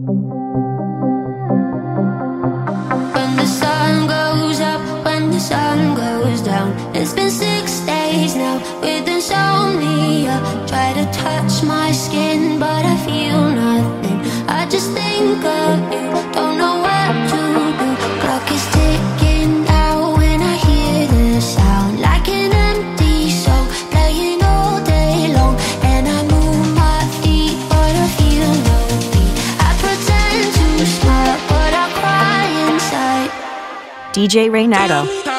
DJ Renato. DJ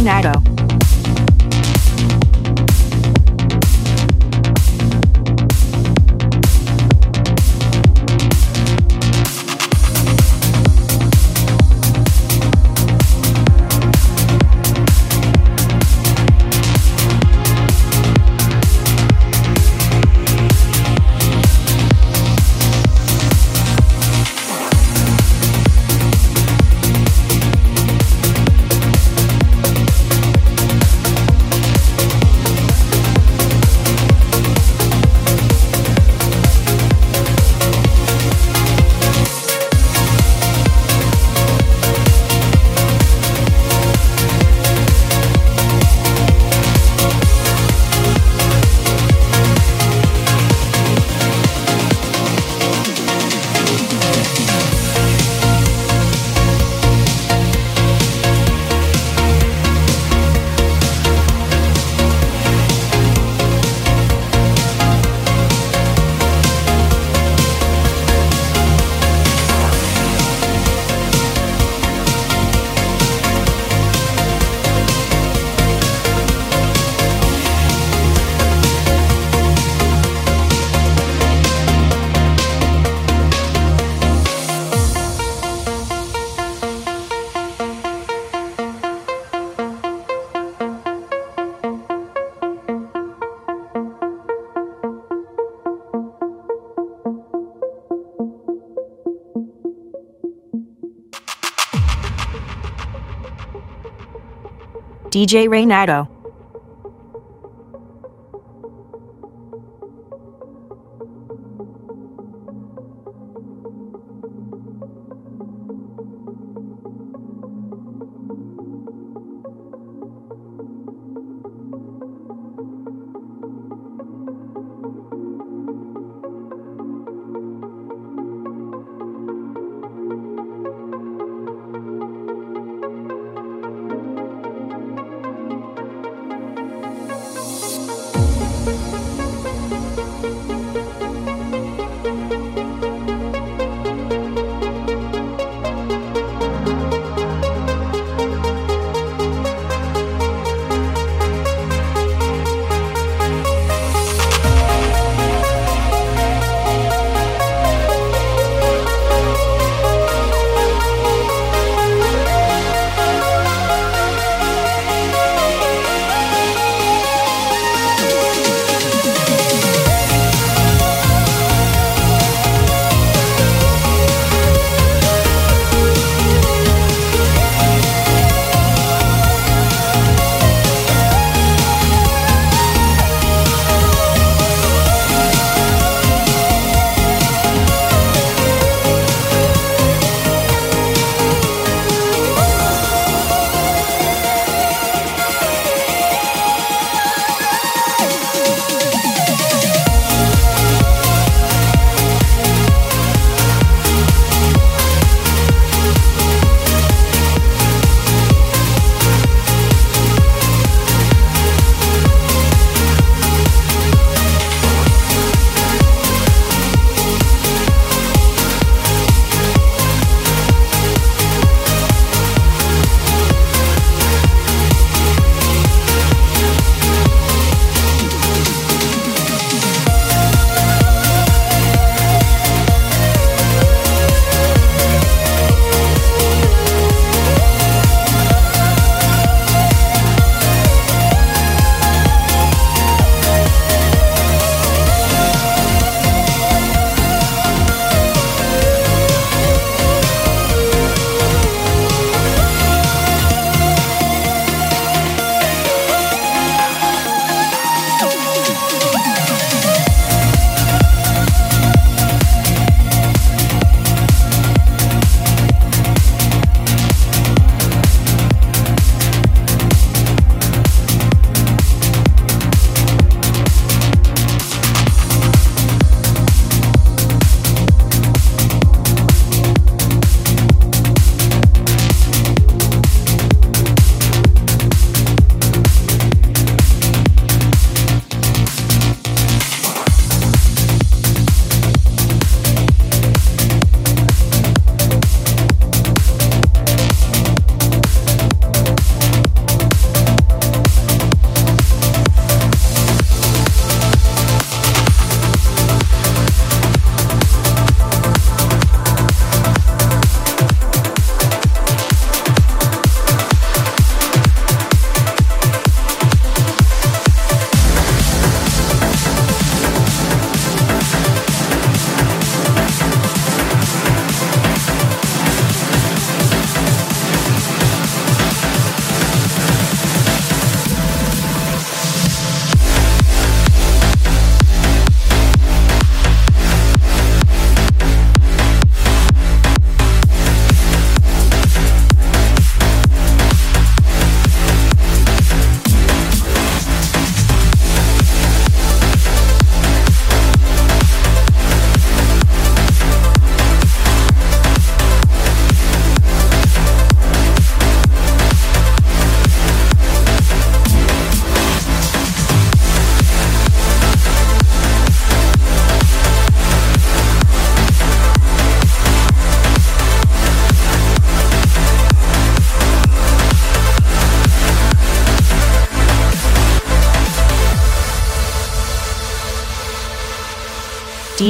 DJ DJ Renato.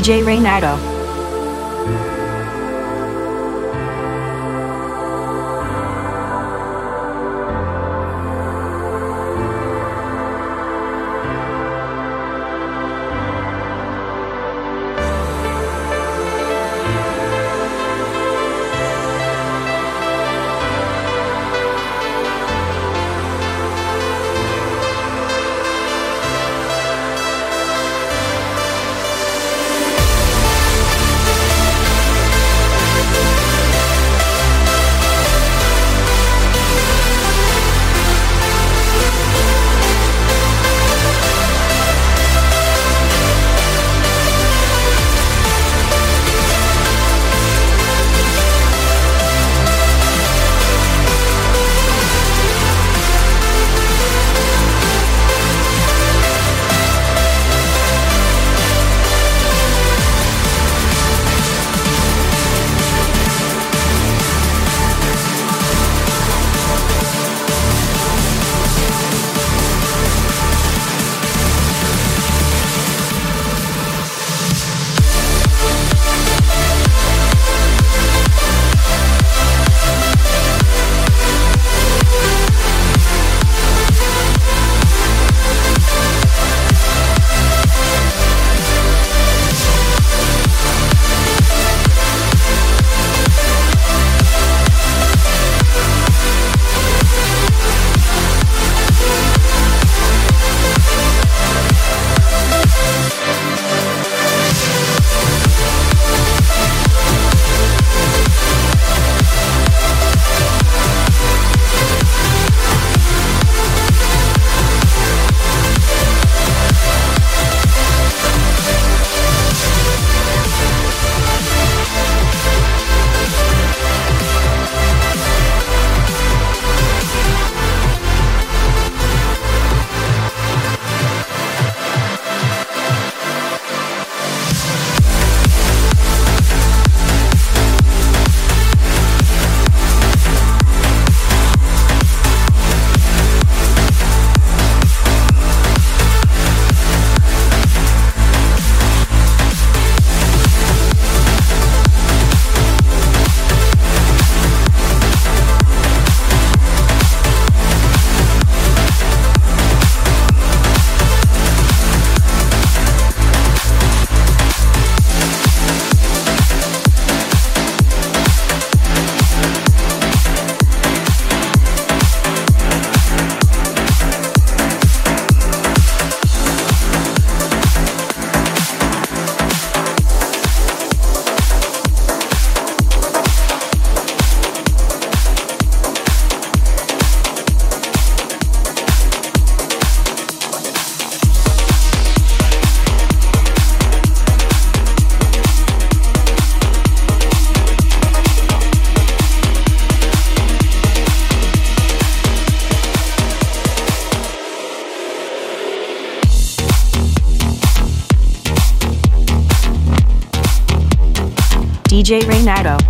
DJ Renato. DJ Renato.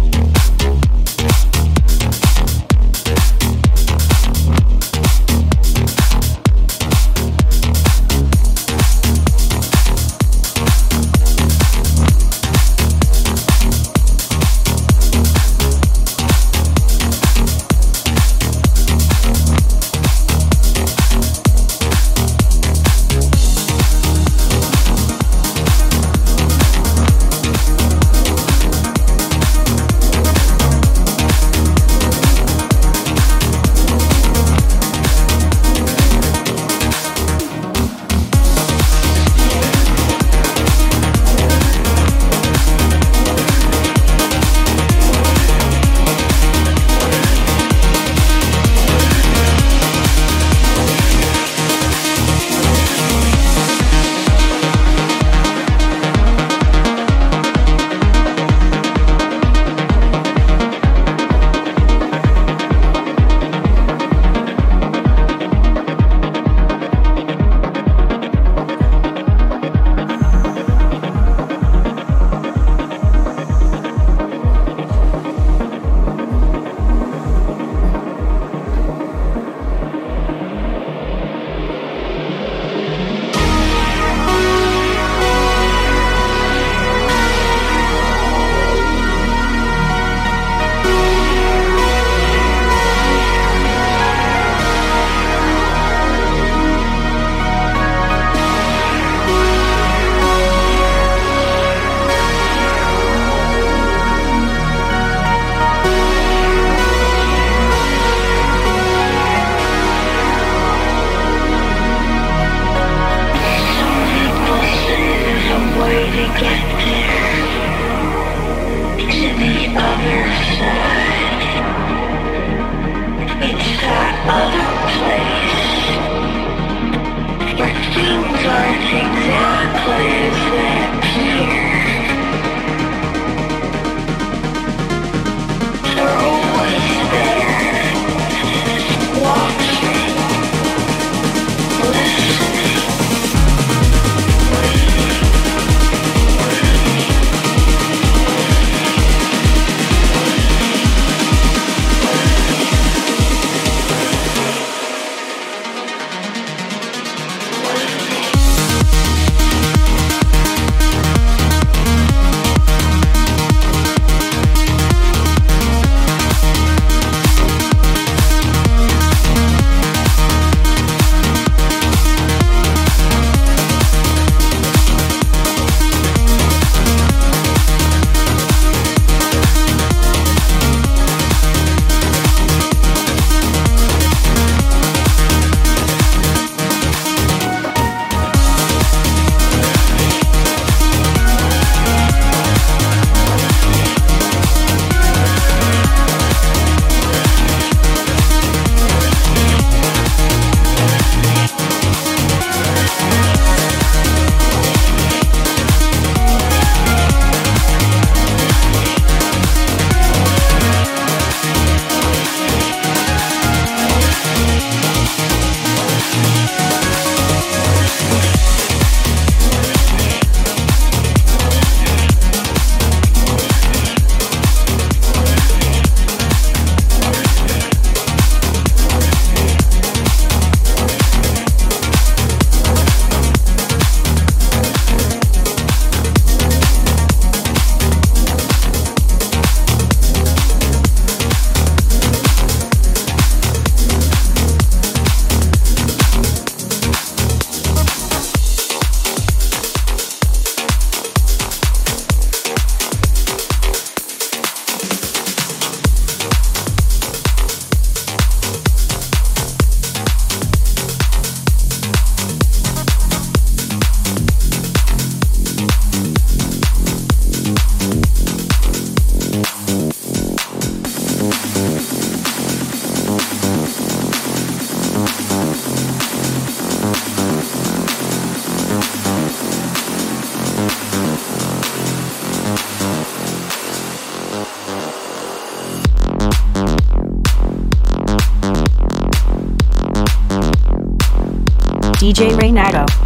DJ Renato.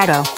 DJ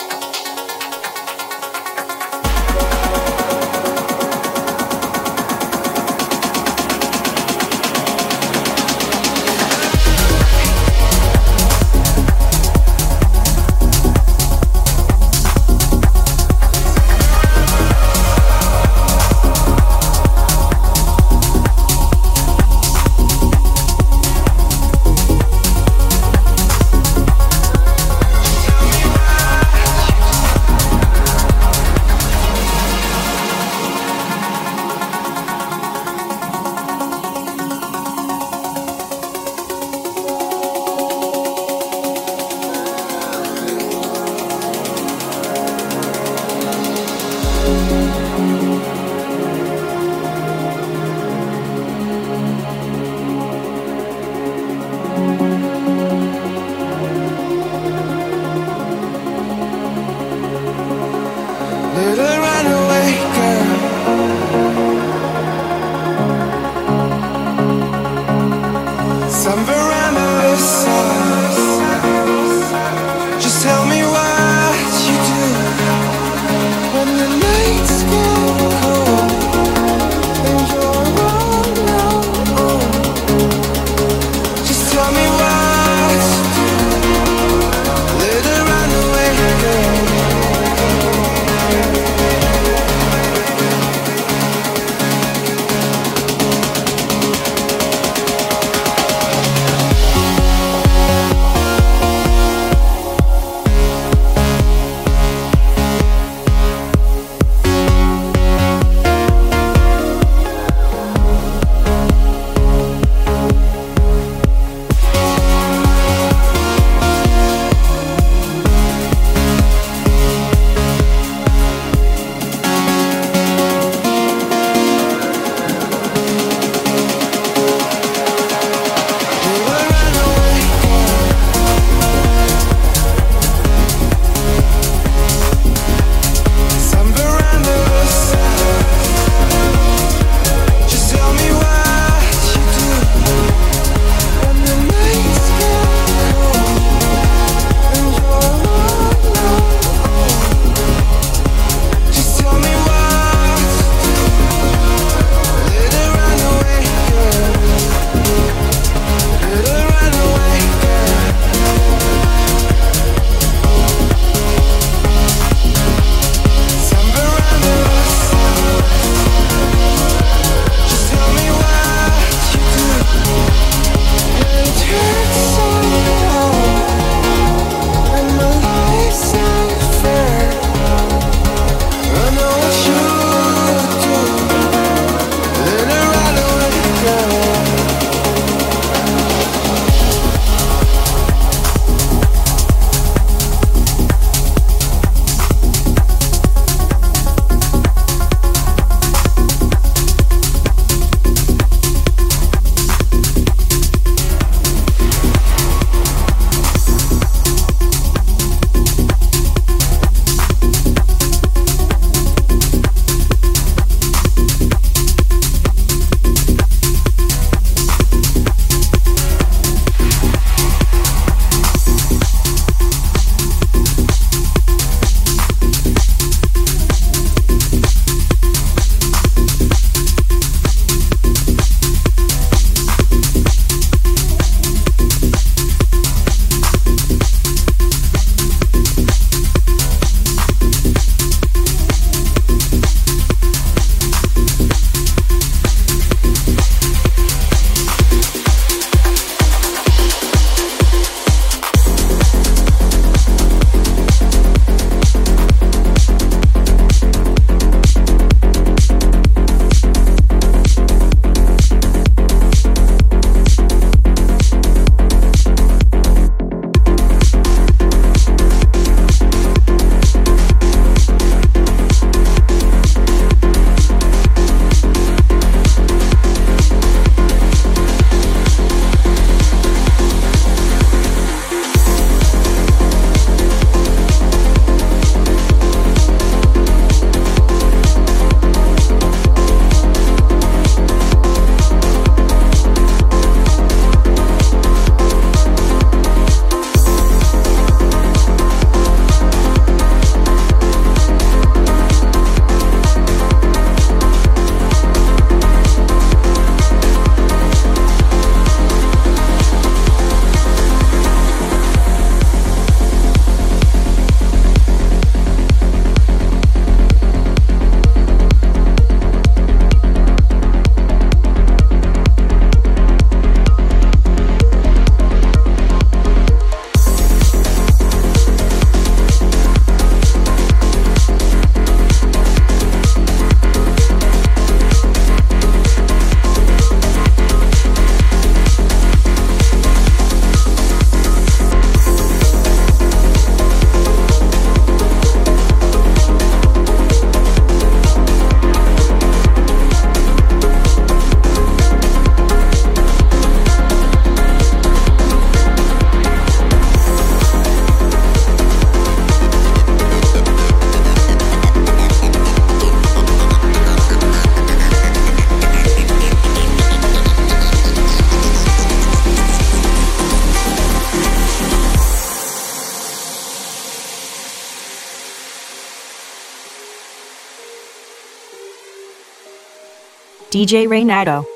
DJ Renato.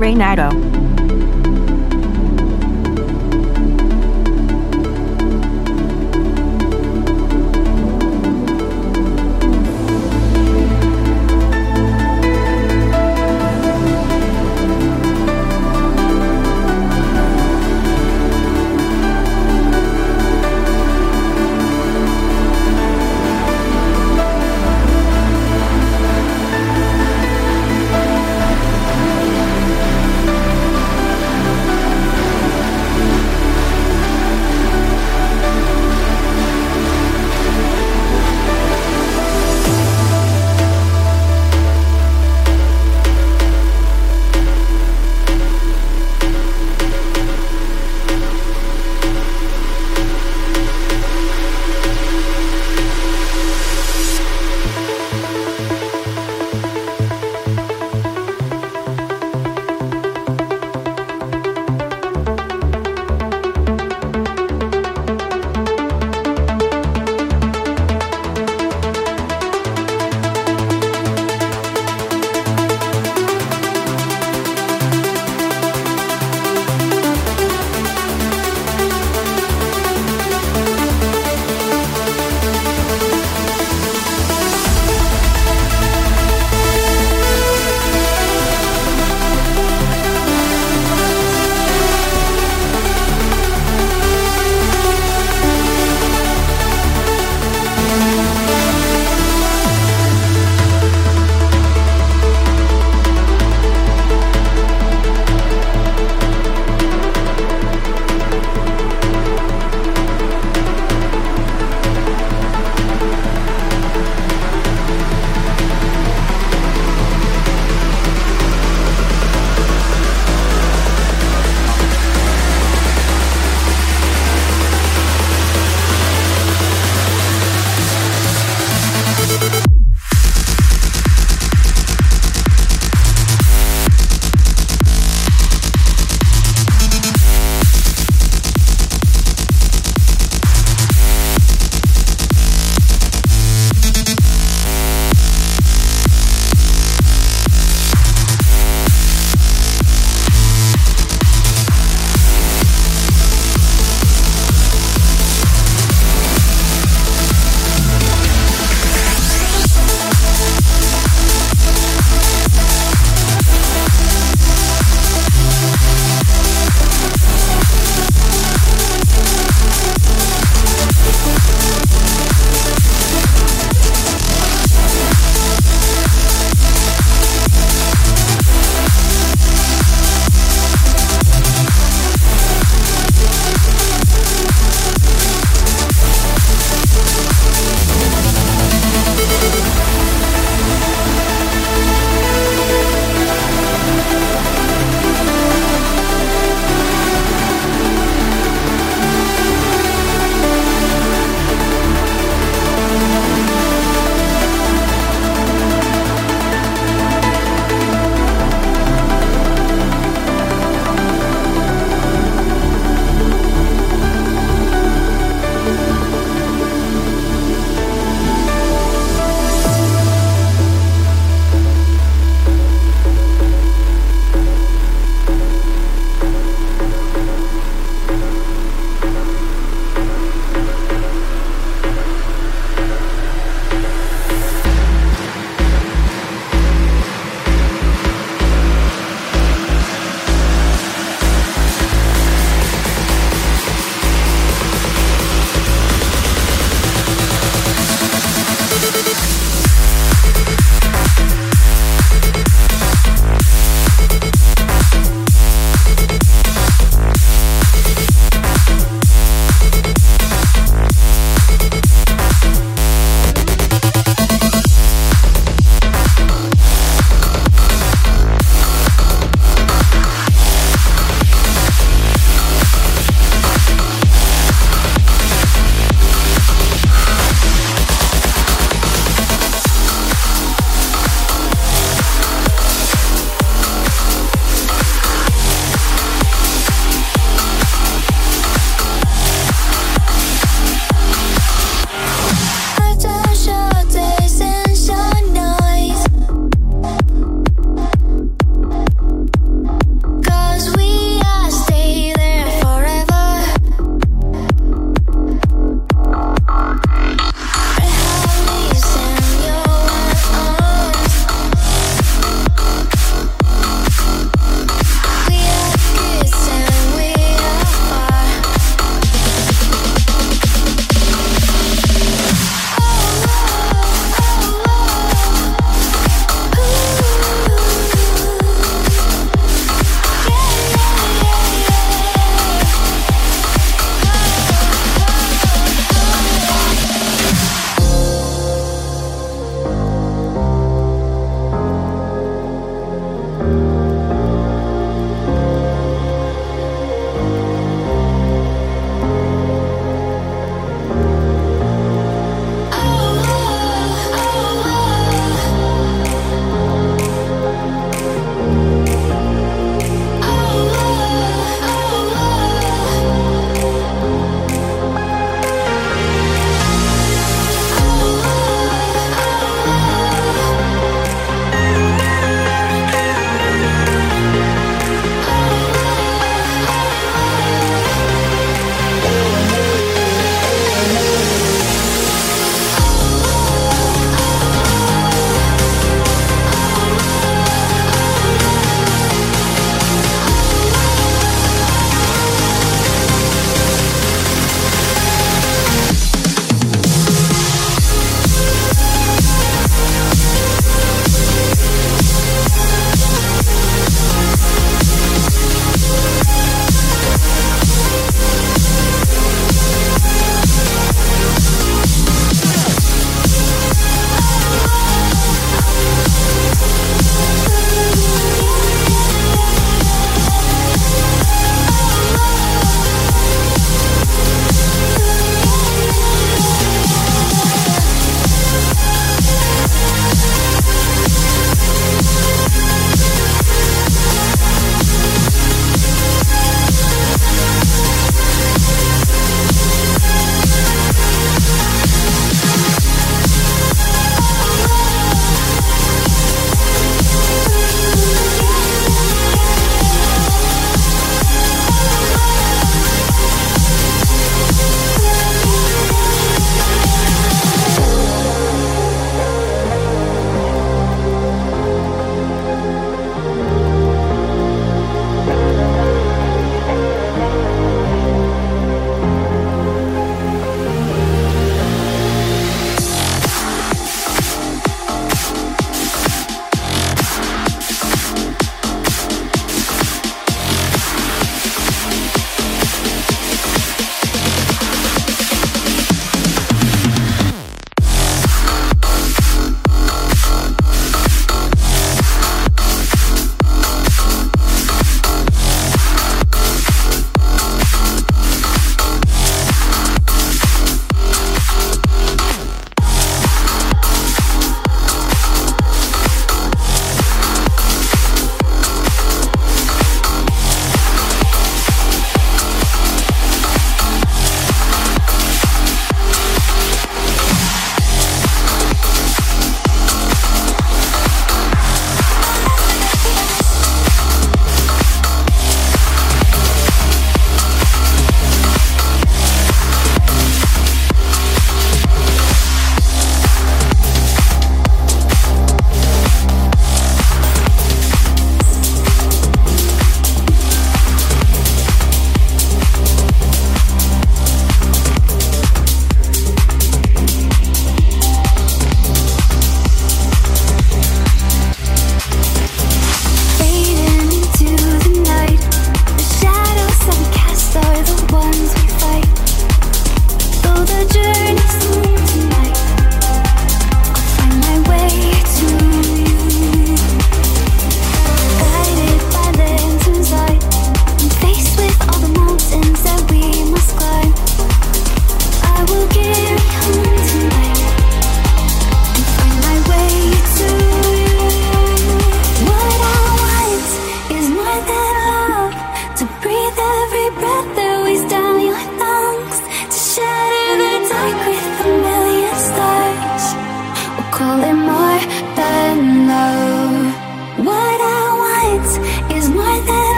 Renato.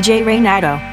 DJ Renato.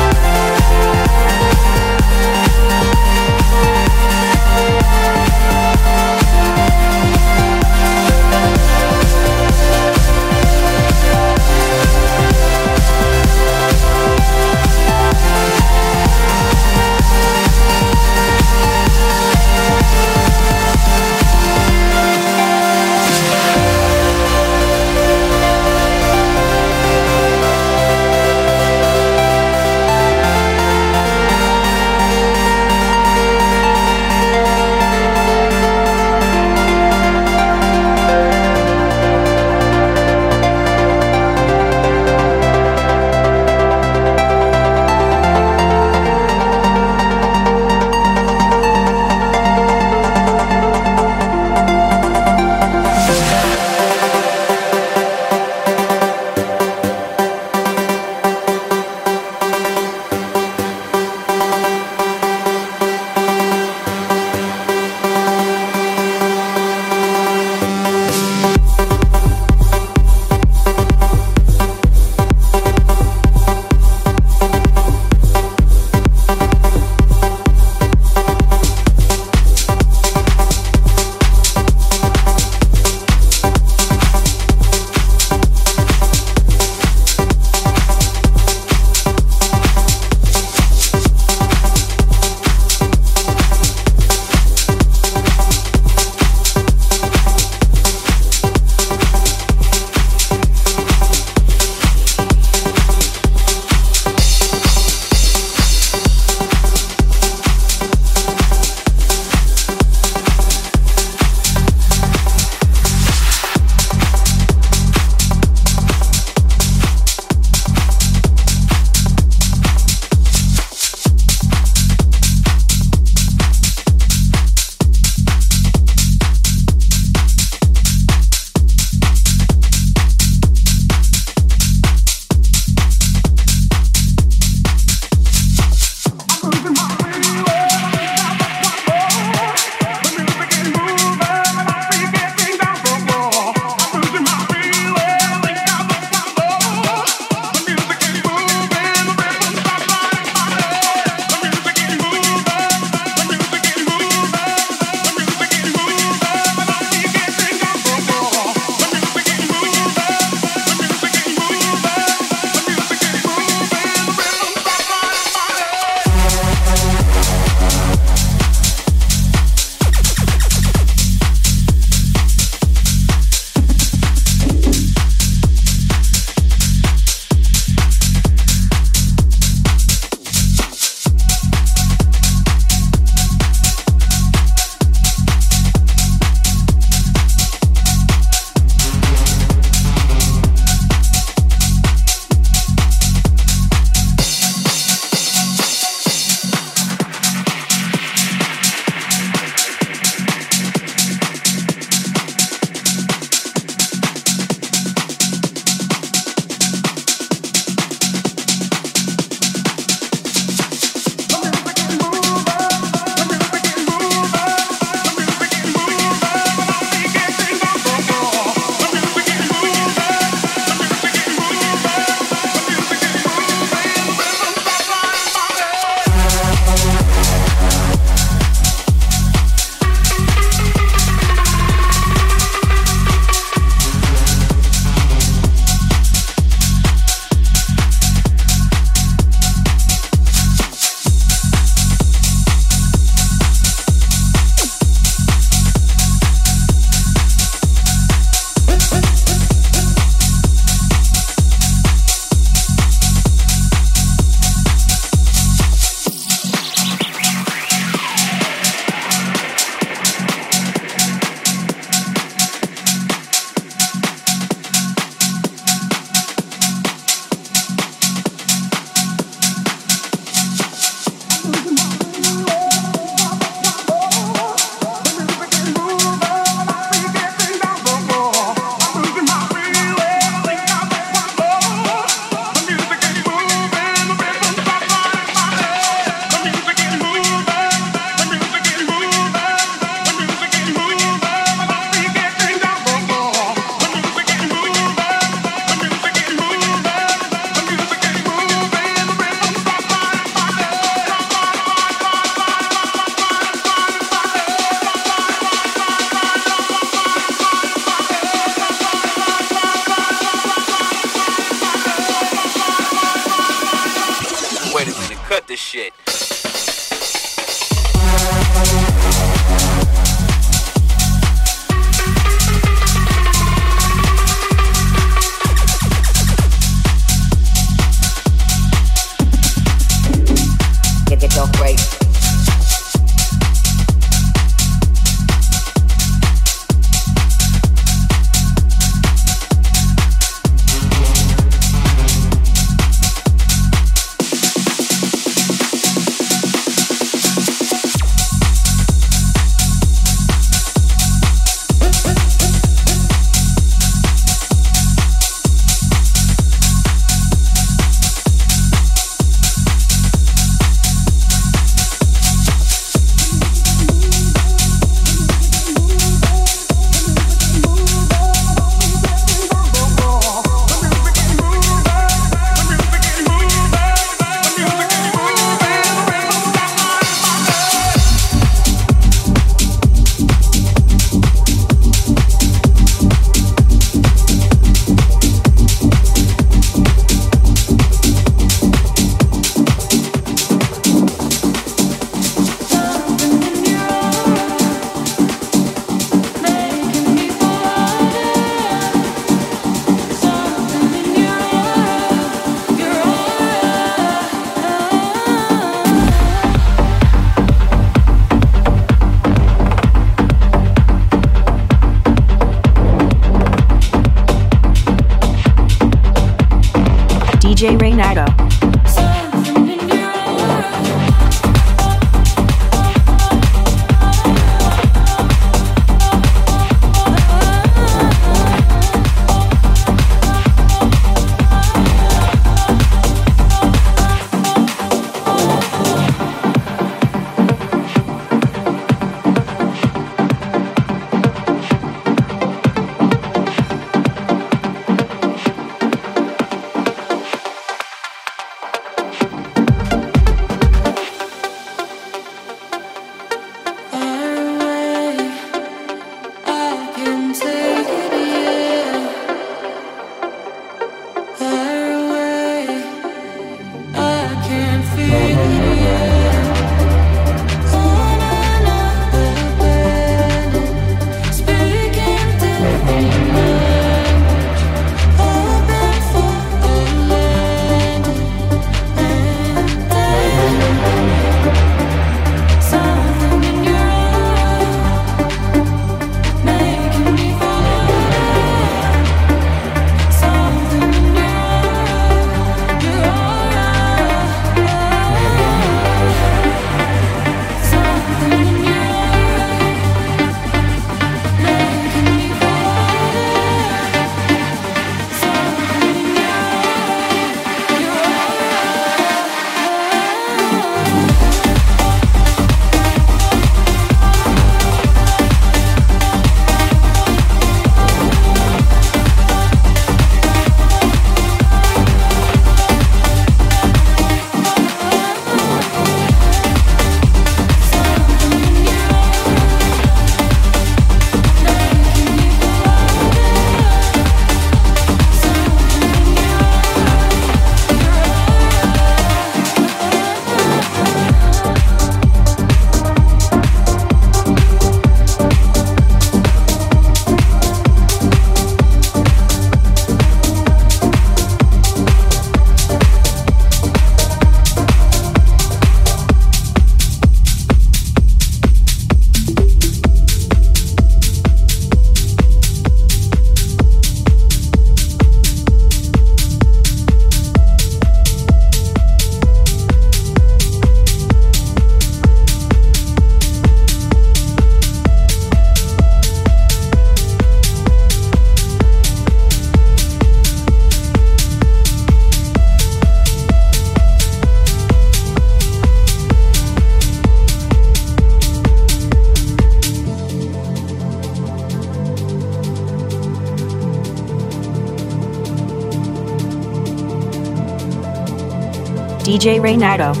DJ Renato.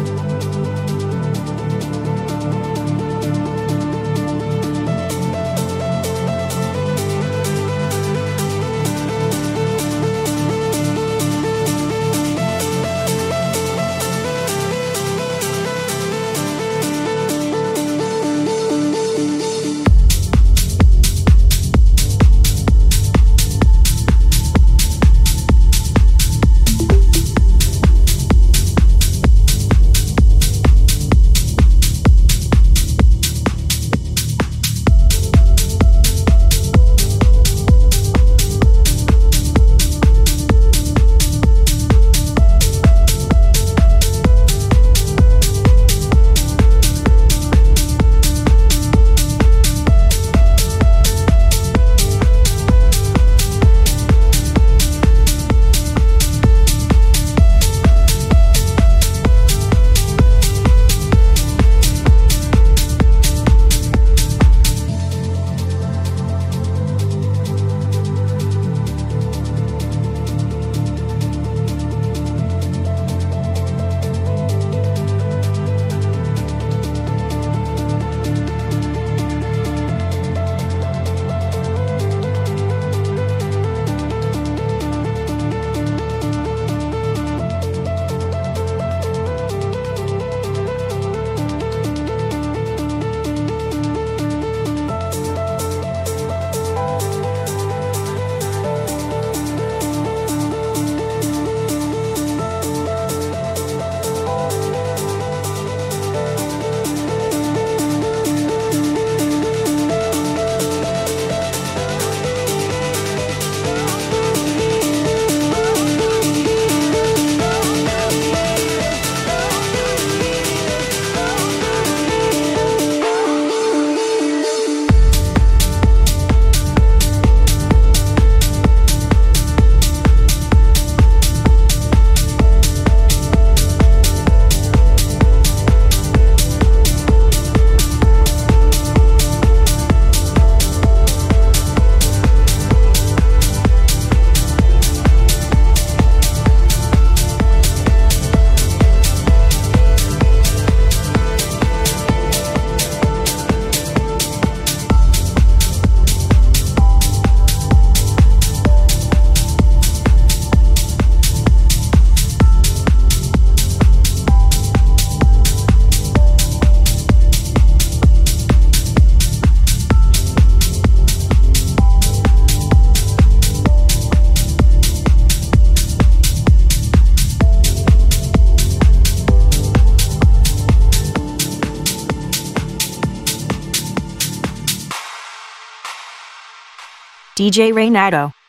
DJ Renato.